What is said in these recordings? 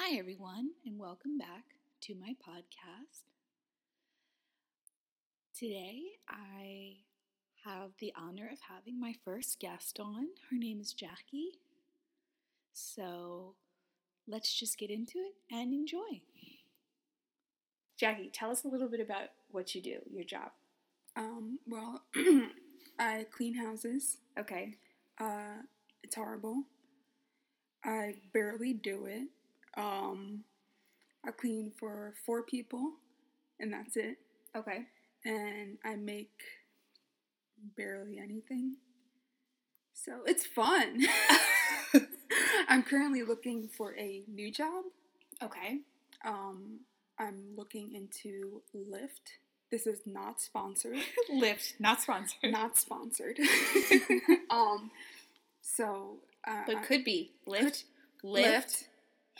Hi, everyone, and welcome back to my podcast. Today, I have the honor of having my first guest on. Her name is Jackie. So let's just get into it and enjoy. Jackie, tell us a little bit about what you do, your job. Um, well, I clean houses. Okay. Uh, it's horrible. I barely do it. Um, I clean for four people, and that's it. Okay. And I make barely anything. So it's fun. I'm currently looking for a new job. Okay. Um, I'm looking into Lyft. This is not sponsored. Lyft, not sponsored. not sponsored. um, so, uh, but could be. Lyft. Lyft. Lyft.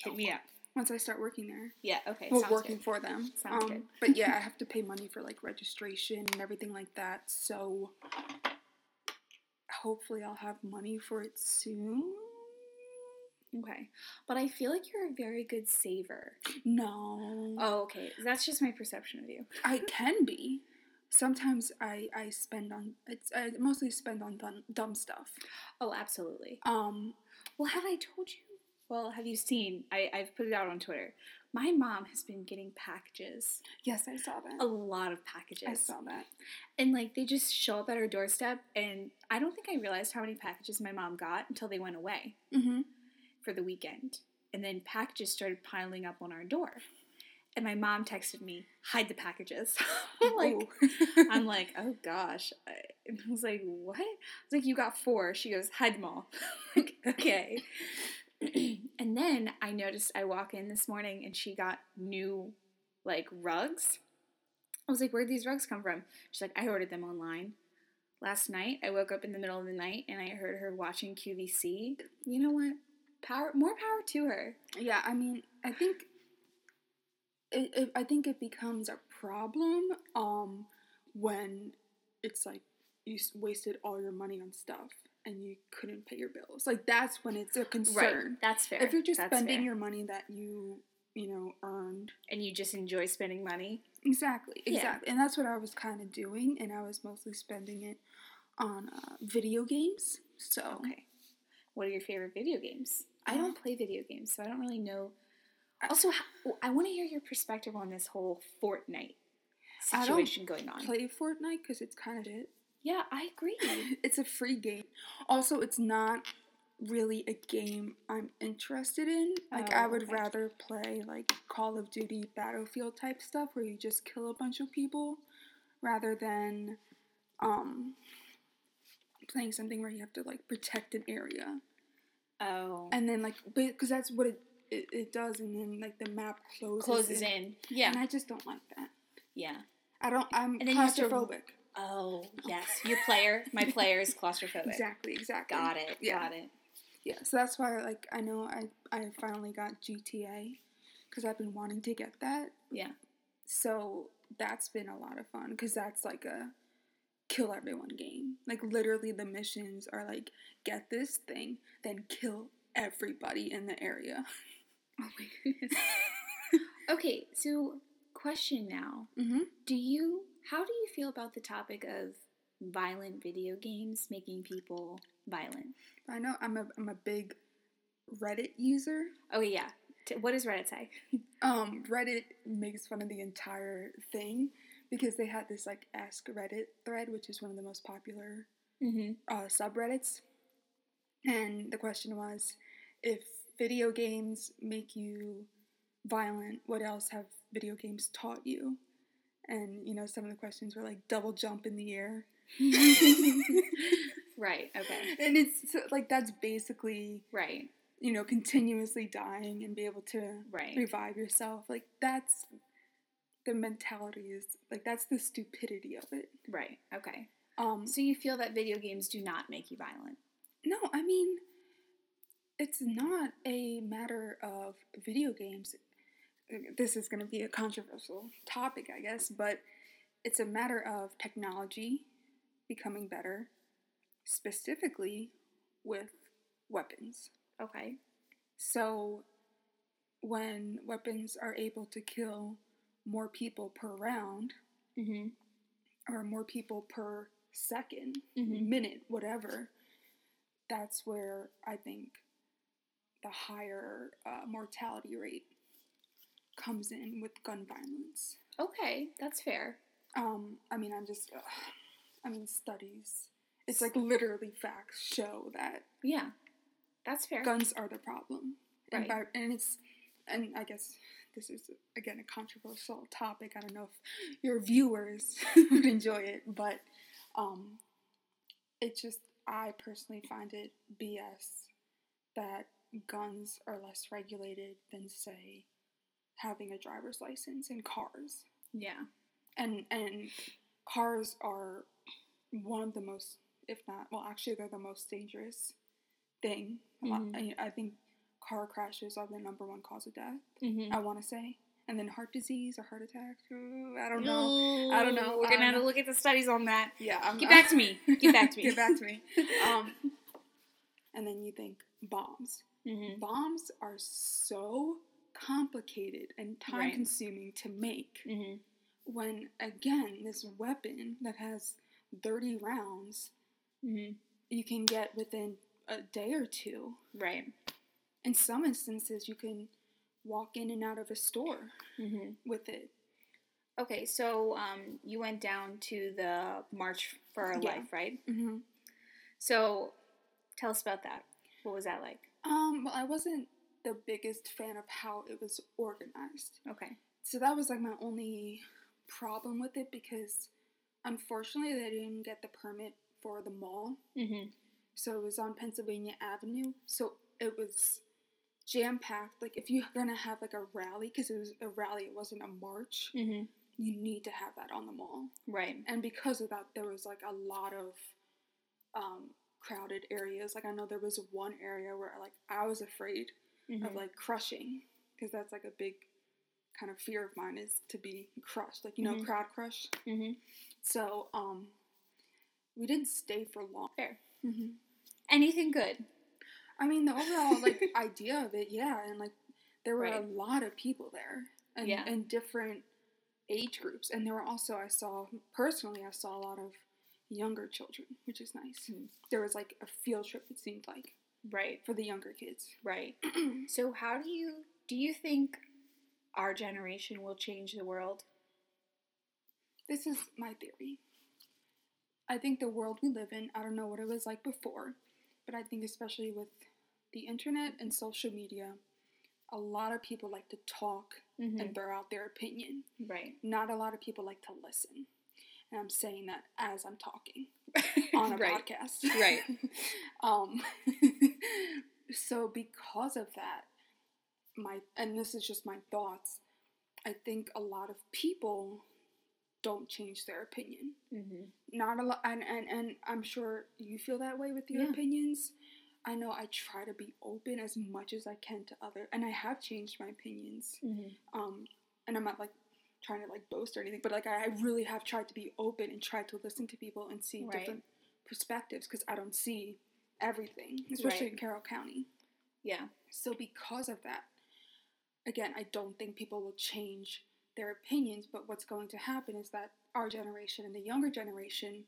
Hit me up. once I start working there. Yeah, okay. well, working good. for them. Sounds um, good. But yeah, I have to pay money for like registration and everything like that. So hopefully I'll have money for it soon. Okay. But I feel like you're a very good saver. No, Oh, okay. That's just my perception of you. I can be. Sometimes I I spend on it's I mostly spend on dumb, dumb stuff. Oh, absolutely. Um, Well, have I told you? Well, have you seen? I, I've put it out on Twitter. My mom has been getting packages, yes, I saw that. a lot of packages. I saw that. And like they just show up at her doorstep, and I don't think I realized how many packages my mom got until they went away Mm-hmm. for the weekend. And then packages started piling up on our door. And my mom texted me, hide the packages. I'm like, I'm like, oh gosh. I, I was like, what? I was like, you got four. She goes, hide them all. like, okay. and then I noticed I walk in this morning and she got new like rugs. I was like, where'd these rugs come from? She's like, I ordered them online. Last night, I woke up in the middle of the night and I heard her watching QVC. You know what? Power, more power to her. Yeah, I mean, I think it, it I think it becomes a problem um when it's like you wasted all your money on stuff and you couldn't pay your bills. Like that's when it's a concern. Right. That's fair. If you're just That's spending fair. your money that you you know earned and you just enjoy spending money. exactly Yeah. exactly and that's what i was kind of doing and i was mostly spending it on uh, video games so Okay. What are your favorite video games? I don't play video games, so I don't really know. Also, I want to hear your perspective on this whole Fortnite I don't situation going on. play fortnite because it's kind of it yeah, I agree. it's a free game. Also, it's not really a game I'm interested in. Like, Oh, I would okay. rather play like Call of Duty Battlefield type stuff where you just kill a bunch of people rather than um playing something where you have to like protect an area. Oh, And then like because that's what it, it it does and then like the map closes closes in. Yeah, And I just don't like that. yeah. I don't I'm And claustrophobic. Oh, yes. Your player, my player is claustrophobic. Exactly, exactly. Got it. Yeah. Got it. Yeah, so that's why like I know I I finally got GTA because I've been wanting to get that. Yeah. So that's been a lot of fun because that's like a kill everyone game. Like literally the missions are like get this thing, then kill everybody in the area. Oh my goodness. okay, so question now. Mm-hmm. Do you how do you feel about the topic of violent video games making people violent? I know I'm a I'm a big Reddit user. Oh yeah. What does Reddit say? Um, Reddit makes fun of the entire thing because they had this like Ask Reddit thread, which is one of the most popular Mm-hmm. uh, subreddits, and the question was, if video games make you violent, what else have video games taught you? And you know, some of the questions were like double jump in the air, right. Okay. and it's so, like that's basically Right. you know continuously dying and be able to Right. revive yourself. Like that's the mentality is like that's the stupidity of it. Right. Okay. Um, So you feel that video games do not make you violent? No, I mean, it's not a matter of video games. This is going to be a controversial topic, I guess, but it's a matter of technology becoming better, specifically with weapons. Okay. So, when weapons are able to kill more people per round Mhm. or more people per 2nd Mhm. minute, whatever, that's where I think the higher uh, mortality rate comes in with gun violence. Okay, that's fair. Um, I mean, I'm just, uh, I mean, studies. It's like literally facts show that Yeah, that's fair. guns are the problem, and Right. by, and it's, and I guess this is again a controversial topic. I don't know if your viewers would enjoy it, but um, it's just I personally find it BS that guns are less regulated than say having a driver's license and cars yeah. and and cars are one of the most if not well actually they're the most dangerous thing Mhm. I, I think car crashes are the number one cause of death Mm-hmm. i want to say and then heart disease or heart attack ooh, i don't know I don't know, We're gonna have to look at the studies on that. yeah I'm, Get back to me. Get back to me. get back to me um and then you think bombs Mm-hmm. bombs are so complicated and time Right. consuming to make Mm-hmm. when again this weapon that has 30 rounds Mm-hmm. you can get within a day or two Right. in some instances you can walk in and out of a store Mm-hmm. with it Okay, so um, you went down to the March for Our Yeah. Life, right? mm-hmm. So tell us about that. What was that like? um well i wasn't the biggest fan of how it was organized Okay. so that was like my only problem with it because unfortunately they didn't get the permit for the mall Mm-hmm. So it was on Pennsylvania Avenue. So it was jam packed. Like if you're gonna have like a rally, because it was a rally, it wasn't a march. Mm-hmm. You need to have that on the mall. Right. And because of that, there was like a lot of um, crowded areas. Like I know there was one area where like I was afraid Mm-hmm. of like crushing, because that's like a big kind of fear of mine is to be crushed. Like you know, Mhm. crowd crush. mm-hmm. So um, we didn't stay for long. Fair. Mm-hmm. Anything good? I mean, the overall like idea of it, yeah, and like there were Right. a lot of people there, and Yeah. and different age groups, and there were also I saw personally I saw a lot of younger children, which is nice. Hmm. There was like a field trip. It seemed like Right. for the younger kids. Right. So how do you do you think our generation will change the world? this is my theory. I think the world we live in, I don't know what it was like before, but I think especially with the internet and social media, a lot of people like to talk Mm-hmm. and throw out their opinion. Right. not a lot of people like to listen. And I'm saying that as I'm talking on a right. podcast. Right. um so because of that, my and this is just my thoughts, I think a lot of people don't change their opinion. Mm-hmm. Not a lot and, and, and I'm sure you feel that way with your Yeah. opinions. I know I try to be open as much as I can to other and I have changed my opinions Mm-hmm. um and i'm not like trying to like boast or anything but like i, really have tried to be open and try to listen to people and see Right. different perspectives because i don't see everything especially Right. in carroll county Yeah. so because of that again i don't think people will change their opinions but what's going to happen is that our generation and the younger generation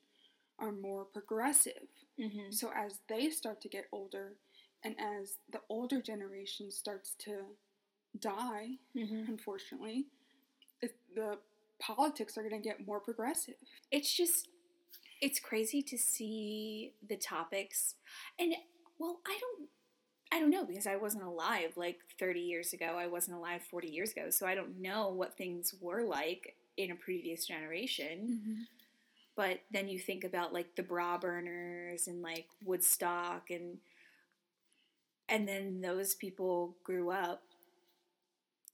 are more progressive Mm-hmm. so as they start to get older and as the older generation starts to die Mm-hmm. unfortunately, the politics are going to get more progressive. It's just it's crazy to see the topics and well, I don't I don't know because I wasn't alive like 30 years ago. I wasn't alive 40 years ago, so I don't know what things were like in a previous generation. Mm-hmm. But then you think about like the bra burners and like Woodstock and and then those people grew up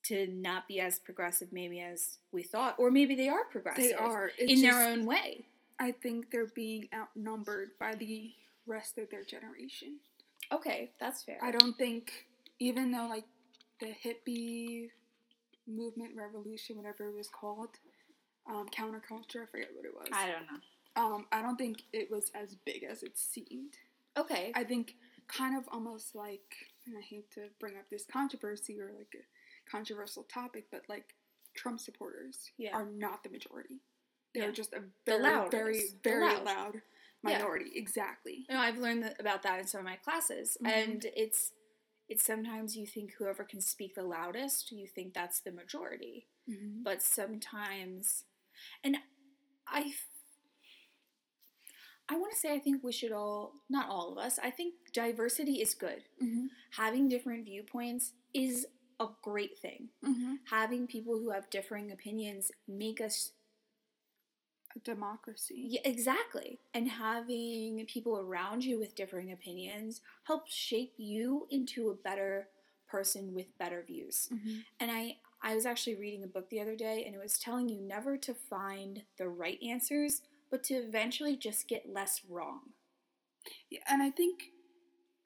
to not be as progressive maybe as we thought or maybe they are progressive They are it's in their own way. I think they're being outnumbered by the rest of their generation. Okay, that's fair. I don't think, even though like the hippie movement, revolution, whatever it was called, um, counterculture, I forget what it was. I don't know. um, I don't think it was as big as it seemed. Okay. I think kind of almost like, and I hate to bring up this controversy or like controversial topic, but like Trump supporters Yeah. are not the majority. They're Yeah. just a very, loudest. very, very loud. loud Yeah. minority. Exactly. You know, I've learned that, about that in some of my classes, Mhm. and it's it's sometimes you think whoever can speak the loudest, you think that's the majority, Mm-hmm. but sometimes, and I, I want to say I think we should all, not all of us, I think diversity is good. Mm-hmm. Having different viewpoints is a great thing. Mm-hmm. Having people who have differing opinions make us A democracy. Yeah, exactly. And having people around you with differing opinions helps shape you into a better person with better views. Mm-hmm. And I I was actually reading a book the other day and it was telling you never to find the right answers, but to eventually just get less wrong. Yeah, and I think,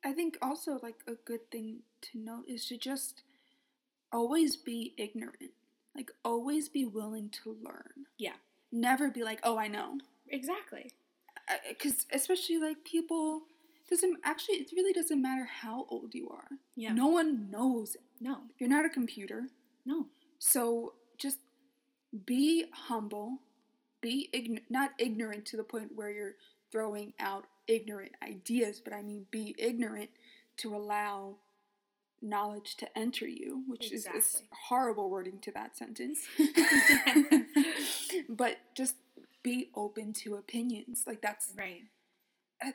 I think also like a good thing to note is to just always be ignorant. Like always be willing to learn. Yeah. Never be like, oh, I know. Exactly. Uh, because especially like people doesn't actually it really doesn't matter how old you are. Yeah. No one knows. No. You're not a computer. No. So just be humble, be ign- not ignorant to the point where you're throwing out ignorant ideas, but I mean be ignorant to allow knowledge to enter you, which is, is Exactly. horrible wording to that sentence. but just be open to opinions. Like that's Right.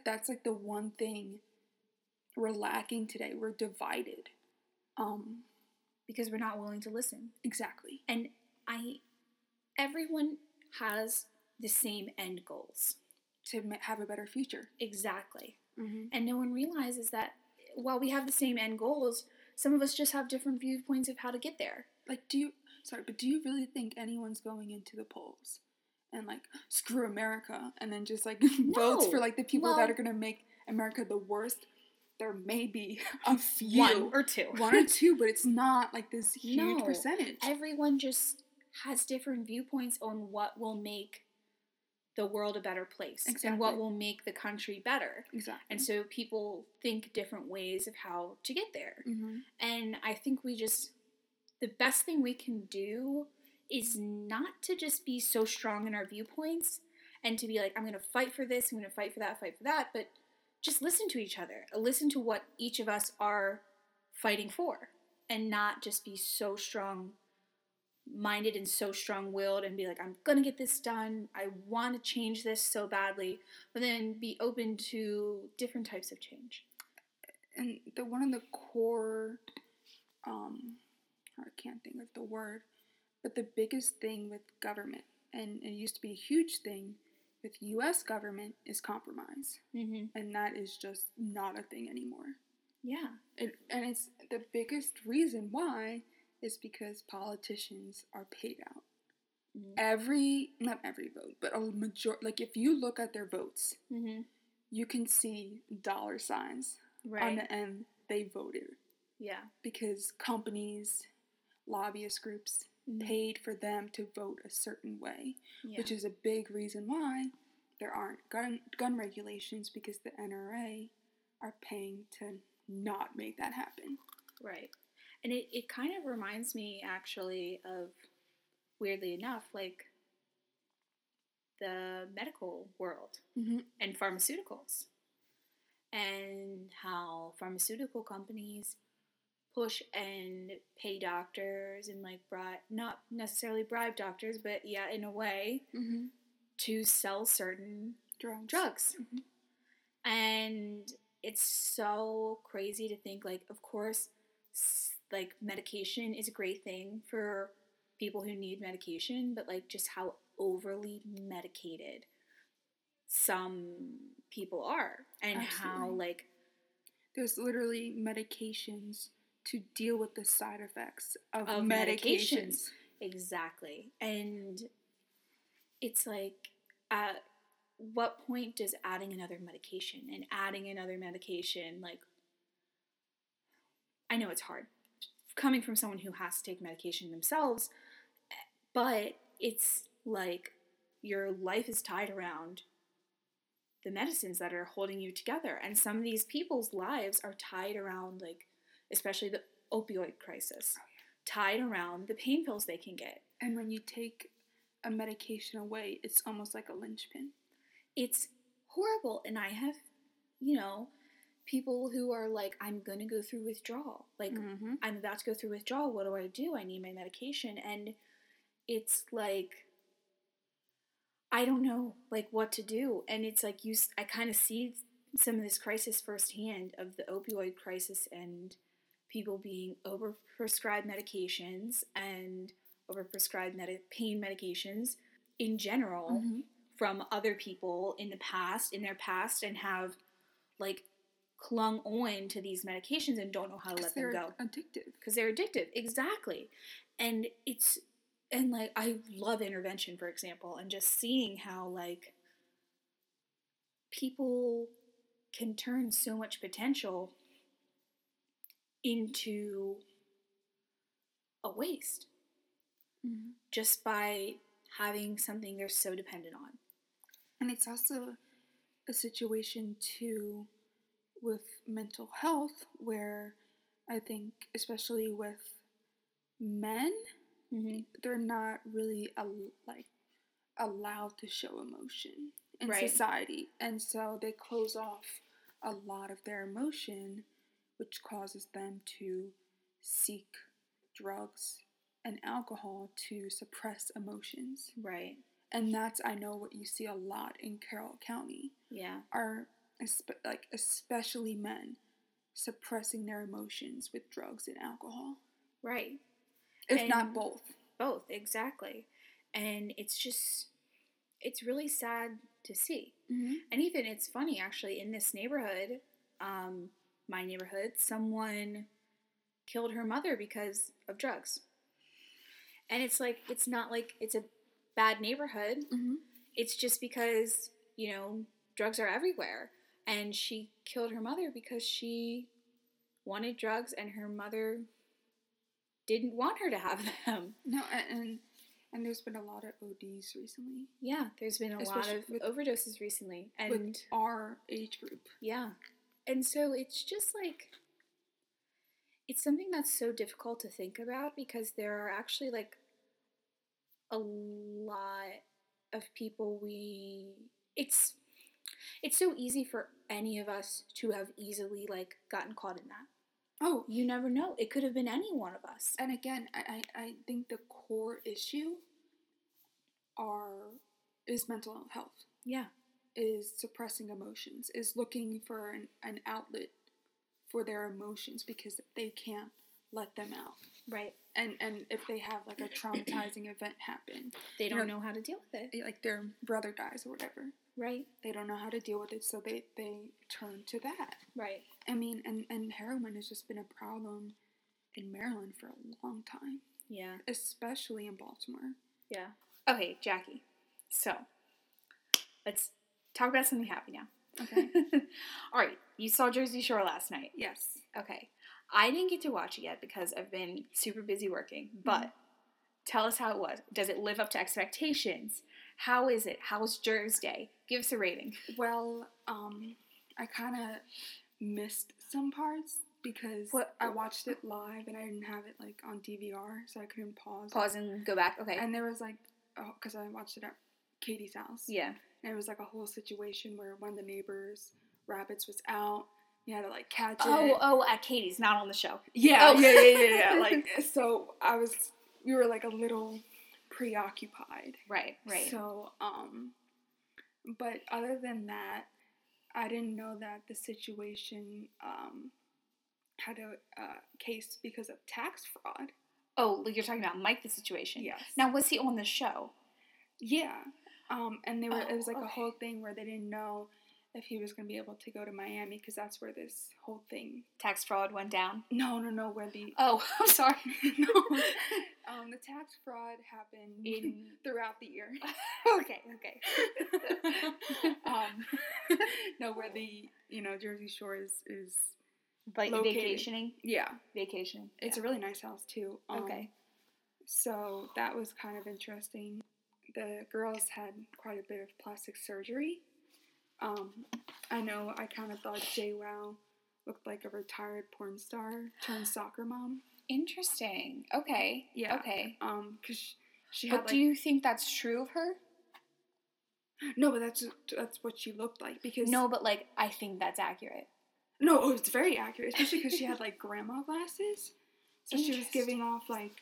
that's like the one thing we're lacking today. We're divided. Um Because we're not willing to listen. exactly. And I everyone has the same end goals. To have a better future. Exactly. Mm-hmm. And no one realizes that while we have the same end goals, some of us just have different viewpoints of how to get there. Like, do you, sorry, but do you really think anyone's going into the polls and like, screw America and then just like votes for like the people Well- that are going to make America the worst? There may be a few. One or two. One or two, but it's not like this huge No. percentage. Everyone just has different viewpoints on what will make the world a better place and what will make the country better. exactly. And so people think different ways of how to get there. Mm-hmm. And I think we just, the best thing we can do is not to just be so strong in our viewpoints and to be like, I'm going to fight for this, I'm going to fight for that, fight for that, but just listen to each other. Listen to what each of us are fighting for and not just be so strong minded and so strong willed and be like, I'm to get this done. I want to change this so badly, but then be open to different types of change. and the one of the core um I can't think of the word, but the biggest thing with government, and it used to be a huge thing with US government is compromise. Mm-hmm. And that is just not a thing anymore. Yeah. It, and it's the biggest reason why is because politicians are paid out. Mhm. Every not every vote, but a major like if you look at their votes, Mm-hmm. you can see dollar signs on Right. the end they voted yeah. because companies, lobbyist groups Mhm. paid for them to vote a certain way, yeah. which is a big reason why there aren't gun gun regulations because the NRA are paying to not make that happen. right. And it, it kind of reminds me actually of, weirdly enough, like the medical world Mm-hmm. and pharmaceuticals. And how pharmaceutical companies push and pay doctors and like bribe, not necessarily bribe doctors, but yeah, in a way, Mm-hmm. to sell certain Drugs. drugs. Mhm. And it's so crazy to think like of course like medication is a great thing for people who need medication, but like just how overly medicated some people are and how like There's literally medications to deal with the side effects of, Of medications. medications. exactly and it's like at what point does adding another medication and adding another medication like I know it's hard coming from someone who has to take medication themselves, but it's like your life is tied around the medicines that are holding you together. And some of these people's lives are tied around, like, especially the opioid crisis. tied around the pain pills they can get. And when you take a medication away, it's almost like a linchpin. It's horrible. And I have, you know, people who are like, I'm going to go through withdrawal. Like, Mm-hmm. I'm about to go through withdrawal. What do I do? I need my medication. And it's like, I don't know, like, what to do. And it's like, you, I kind of see some of this crisis firsthand of the opioid crisis and people being overprescribed medications and overprescribed medi- pain medications in general Mm-hmm. from other people in the past, in their past, and have like clung on to these medications and don't know how to let them they're go addictive. because they're addictive. Exactly. And it's, and like, I love intervention, for example, and just seeing how like people can turn so much potential into a waste Mm-hmm. just by having something they're so dependent on. And it's also a situation too with mental health where I think, especially with men, Mm-hmm. they're not really al- like allowed to show emotion in Right. society, and so they close off a lot of their emotion, which causes them to seek drugs and alcohol to suppress emotions. Right. And that's I know what you see a lot in Carroll County Yeah. are espe- like especially men suppressing their emotions with drugs and alcohol, Right. if And- not both. Both, exactly. And it's just, it's really sad to see. Mm-hmm. And even it's funny, actually, in this neighborhood, um, my neighborhood, someone killed her mother because of drugs. And it's like, it's not like it's a bad neighborhood. Mm-hmm. It's just because, you know, drugs are everywhere. And she killed her mother because she wanted drugs and her mother didn't want her to have them. No, and, and and there's been a lot of ODs recently Yeah, there's been a Especially lot of with- overdoses recently. And our age group. yeah. And so it's just like it's something that's so difficult to think about because there are actually like a lot of people we it's it's so easy for any of us to have easily like gotten caught in that. Oh, You never know. It could have been any one of us. and again, I, I, I think the core issue are is mental health, Yeah. is suppressing emotions, is looking for an, an outlet for their emotions because they can't let them out. Right. And and if they have like a traumatizing event happen, They don't know- know how to deal with it. like their brother dies or whatever, Right. they don't know how to deal with it, so they, they turn to that. Right. I mean, and, and heroin has just been a problem in Maryland for a long time, Yeah. especially in Baltimore. Yeah. Okay, Jackie. So, let's talk about something happy now. Okay. All right. You saw Jersey Shore last night. yes. Okay. I didn't get to watch it yet because I've been super busy working, mm-hmm. but tell us how it was. Does it live up to expectations? How is it? How's Jersey? Give us a rating. Well, um, I kind of missed some parts because What- I watched it live and I didn't have it like on DVR, so I couldn't pause. Pause and go back. Okay. And there was like, oh, because I watched it at Katie's house. yeah. And it was like a whole situation where one of the neighbors' rabbits was out. You had to like catch it. Oh, oh, at Katie's, not on the show. Yeah, Oh. yeah, yeah, yeah, yeah. Like so, I was. We were like a little preoccupied. Right, right. So, um, but other than that, I didn't know that the situation um had a uh, case because of tax fraud. oh, like you're talking about Mike, the situation. Yes. Now, was he on the show? Yeah. Um, and they were. it was like Oh, a whole thing where they didn't know if he was going to be able to go to Miami because that's where this whole thing. Tax fraud went down. No, no, no. Where the Oh, I'm sorry. no, um, the tax fraud happened In throughout the year. okay, okay. um, no, where the you know Jersey Shore is is Like Located. vacationing, yeah, vacation. it's yeah. a really nice house too. Um, okay. So that was kind of interesting. The girls had quite a bit of plastic surgery. Um, I know I kind of thought JWoww looked like a retired porn star turned soccer mom. Interesting. Okay. Yeah. Okay. Um, cause she, she But had like do you think that's true of her? no, but that's that's what she looked like because No, but like I think that's accurate. no, oh, it's very accurate, especially because she had like grandma glasses, so she was giving off like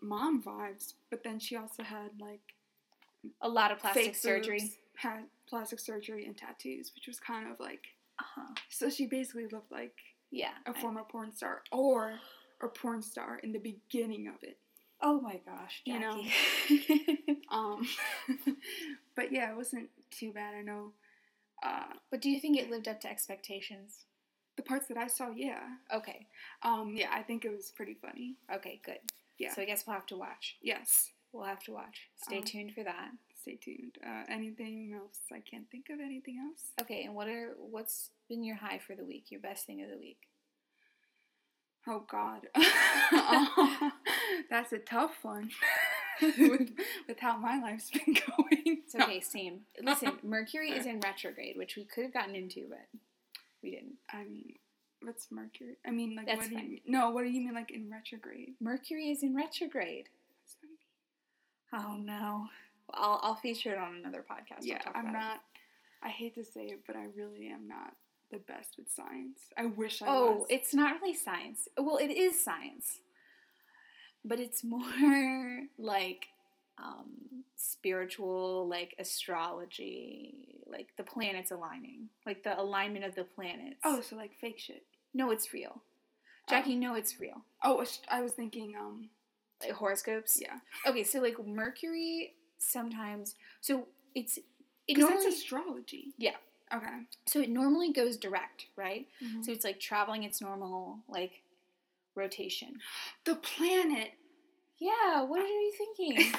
mom vibes, but then she also had like A lot of plastic surgery. boobs, had plastic surgery and tattoos, which was kind of like Uh-huh. so she basically looked like Yeah. a former porn star or a porn star in the beginning of it. oh my gosh, You know. Jackie. Um, but yeah, it wasn't too bad. I know uh, but do you think it lived up to expectations? the parts that I saw. Yeah, Okay. um, yeah, I think it was pretty funny. Okay, good. Yeah. So I guess we'll have to watch. Yes, We'll have to watch. Stay Um, tuned for that. Stay tuned. Uh, anything else? I can't think of anything else. Okay, and what are what's been your high for the week? Your best thing of the week? Oh God, that's a tough one. with, with how my life's been going. It's okay, same. Listen, Mercury is in retrograde, which we could have gotten into, but we didn't. I mean, what's Mercury? I mean, like, That's what do fine. you mean? No, what do you mean, like in retrograde? Mercury is in retrograde. What's that mean? Oh no. I'll I'll feature it on another podcast. Yeah, I'm about it. not. I hate to say it, but I really am not the best with science. I wish I Oh, was. it's not really science. Well, it is science, but it's more like um, spiritual, like astrology, like the planets aligning, like the alignment of the planets. oh, so like fake shit. no, it's real. Jackie, no, it's real. Oh, I was thinking. Um, Like horoscopes. yeah, Okay, so like Mercury sometimes, so it's it because normally that's astrology. Yeah. Okay. so it normally goes direct, right? Mhm. So it's like traveling its normal like rotation. the planet, Yeah, what are you thinking?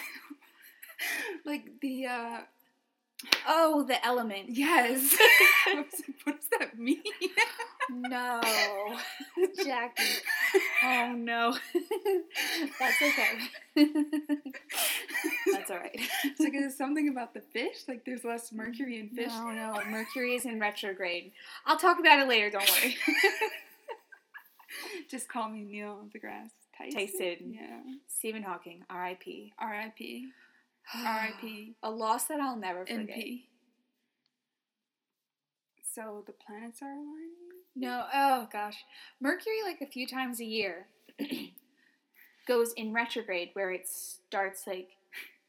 like the. uh oh, the element. Yes. Like, what does that mean? No, Jackie. Oh no, that's okay. That's all right. It's like is it something about the fish? Like there's less mercury in fish. No, no, Mercury is in retrograde. I'll talk about it later. Don't worry. Just call me Neil deGrasse Tyson. Tyson. Yeah. Stephen Hawking, R.I.P. R.I.P. R.I.P. A loss that I'll never forget. N.P. So the planets are aligning. No, oh gosh. Mercury, like a few times a year, goes in retrograde where it starts like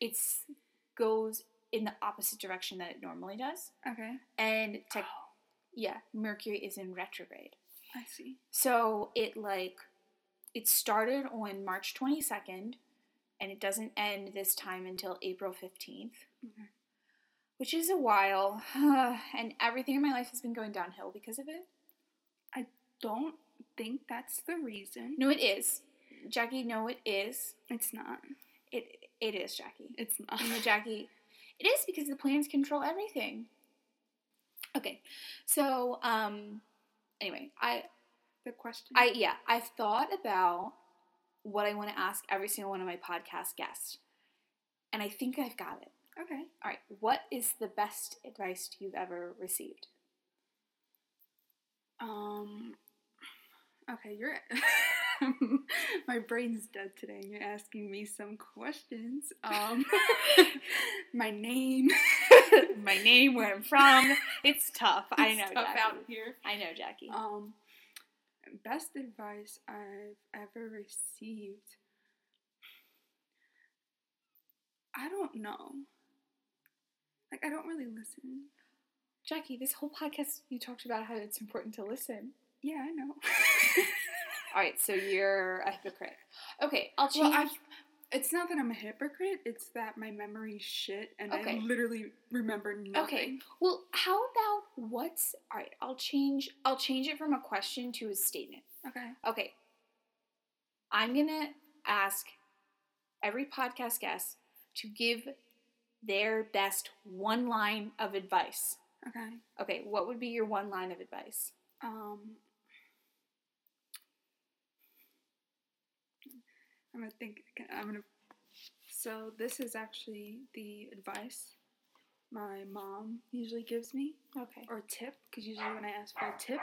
it's goes in the opposite direction that it normally does. Okay. And tech, Oh, yeah, Mercury is in retrograde. I see. So it like it started on March 22nd and it doesn't end this time until April 15th. Okay. Which is a while, and everything in my life has been going downhill because of it. I don't think that's the reason. No, it is. Jackie, no, it is. It's not. It it is, Jackie. It's not. No, Jackie, it is because the planets control everything. Okay, so um, anyway, I the question. I yeah, I've thought about what I want to ask every single one of my podcast guests, and I think I've got it. okay. All right, what is the best advice you've ever received? Um. Okay, you're. my brain's dead today, and you're asking me some questions. Um, my name. my name, where I'm from. It's tough. I know, It's tough Jackie. out here. I know, Jackie. Um, best advice I've ever received. I don't know. Like I don't really listen. Jackie, this whole podcast you talked about how it's important to listen. Yeah, I know. All right, so you're a hypocrite. Okay, I'll well, change. I. It's not that I'm a hypocrite. It's that my memory shit, and Okay. I literally remember nothing. okay, well, how about what's all right? I'll change. I'll change it from a question to a statement. Okay. Okay, I'm gonna ask every podcast guest to give their best one line of advice. Okay. Okay, what would be your one line of advice? Um. I'm gonna think. I'm gonna. So this is actually the advice my mom usually gives me, Okay. or tip, because usually when I ask for a tip,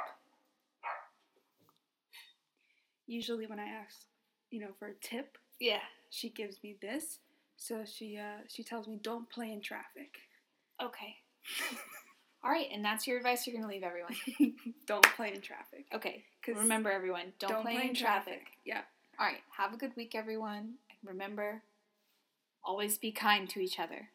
usually when I ask you know, for a tip, Yeah. she gives me this. So she uh, she tells me don't play in traffic. Okay. All right, and that's your advice. You're gonna leave everyone. don't play in traffic. Okay. Cuz Remember, everyone, don't, play, in traffic. Yeah. All right. Have a good week, everyone. And remember, always be kind to each other.